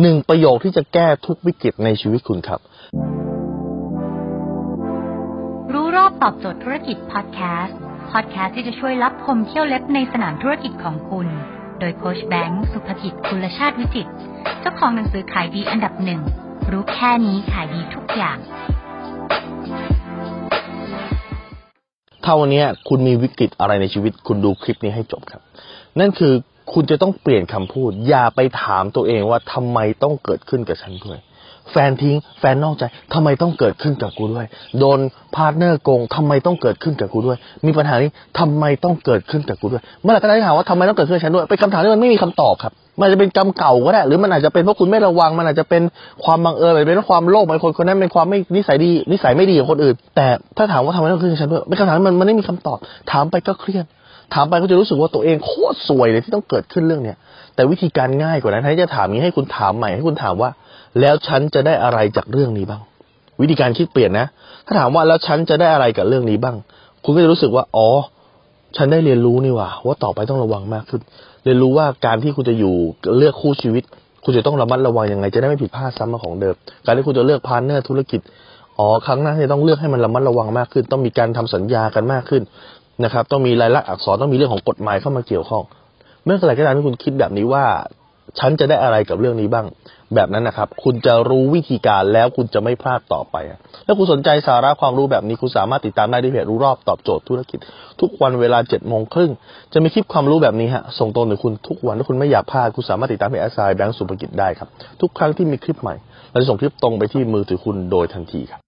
หนึ่งประโยคที่จะแก้ทุกวิกฤตในชีวิตคุณครับ รู้รอบตอบโจทย์ธุรกิจพอดแคสต์พอดแคสต์ที่จะช่วยรับพมเที่ยวเล็บในสนามธุรกิจของคุณ โดยโคชแบงค์สุภกิจคุลชาติวิจิตรเจ้าของหนังสือขายดีอันดับหนึ่งรู้แค่นี้ขายดีทุกอย่างถ้าวันนี้คุณมีวิกฤตอะไรในชีวิตคุณดูคลิปนี้ให้จบครับ นั่นคือ คุณจะต้องเปลี่ยนคำพูด อย่าไปถามตัวเองว่าทำไมต้องเกิดขึ้นกับฉันด้วย แฟนทิ้ง แฟนนอกใจทำไมต้องเกิดขึ้นกับกูด้วย โดนพาร์ทเนอร์โกงทำไมต้องเกิดขึ้นกับกูด้วย มีปัญหานี้ทำไมต้องเกิดขึ้นกับกูด้วย เมื่อไหร่ก็ได้ถามว่าทำไมต้องเกิดขึ้นกับฉันด้วย เป็นคำถามที่มันไม่มีคำตอบครับ มันจะเป็นกรรมเก่าก็ได้ หรือมันอาจจะเป็นเพราะคุณไม่ระวัง มันอาจจะเป็นความบังเอิญอาจจะเป็นความโลภบางคนคนนั้นเป็นความไม่นิสัยดี นิสัยไม่ดีของคนอื่น แต่ถ้าถามว่าทำไมต้องเกิดขึ้นกับฉันด้วย เป็นคำถามที่มันไม่มีคำตอบ ถามไปก็เครียด ถามไปก็จะรู้สึกว่าตัวเองโคตรซวยเลยที่ต้องเกิดขึ้นเรื่องเนี้ยแต่วิธีการง่ายกว่านั้นแทนที่จะถามนี้ให้คุณถามใหม่ให้คุณถามว่า แล้วฉันจะได้อะไรจากเรื่องนี้บ้าง วิธีการคิดเปลี่ยนนะ ถ้าถามว่าแล้วฉันจะได้อะไรกับเรื่องนี้บ้าง คุณก็จะรู้สึกว่า อ๋อ ฉันได้เรียนรู้นี่ว่าว่าต่อไปต้องระวังมากขึ้น เรียนรู้ว่าการที่คุณจะอยู่เลือกคู่ชีวิต คุณจะต้องระมัดระวังยังไง จะได้ไม่ผิดพลาดซ้ำมาของเดิม การที่คุณจะเลือกพาร์ทเนอร์ธุรกิจอ๋อครั้งหน้าจะต้องเลือกให้มันระมัดระวังมากขึ้น ต้องมีการทำสัญญากันมากขึ้น นะครับ ต้องมีรายลักษณ์อักษรต้องมีเรื่องของกฎหมายเข้ามาเกี่ยวข้อง เมื่อไหร่ก็ตามที่คุณคิดแบบนี้ว่า ฉันจะได้อะไรกับเรื่องนี้บ้าง แบบนั้นนะครับ คุณจะรู้วิธีการแล้วคุณจะไม่พลาดต่อไปถ้าคุณสนใจสาระความรู้แบบนี้คุณสามารถติดตามได้ที่เพจรู้รอบตอบโจทย์ธุรกิจ ทุกวันเวลาเจ็ดโมงครึ่งจะมีคลิปความรู้แบบนี้ฮะส่งตรงถึงคุณทุกวันถ้าคุณไม่อยากพลาดคุณสามารถติดตามเพจแอสไซแบงก์สุภกิจได้ครับทุกครั้งที่มีคลิปใหม่เราจะส่งคลิปตรงไปที่มือถือคุณโดยทันทีครับ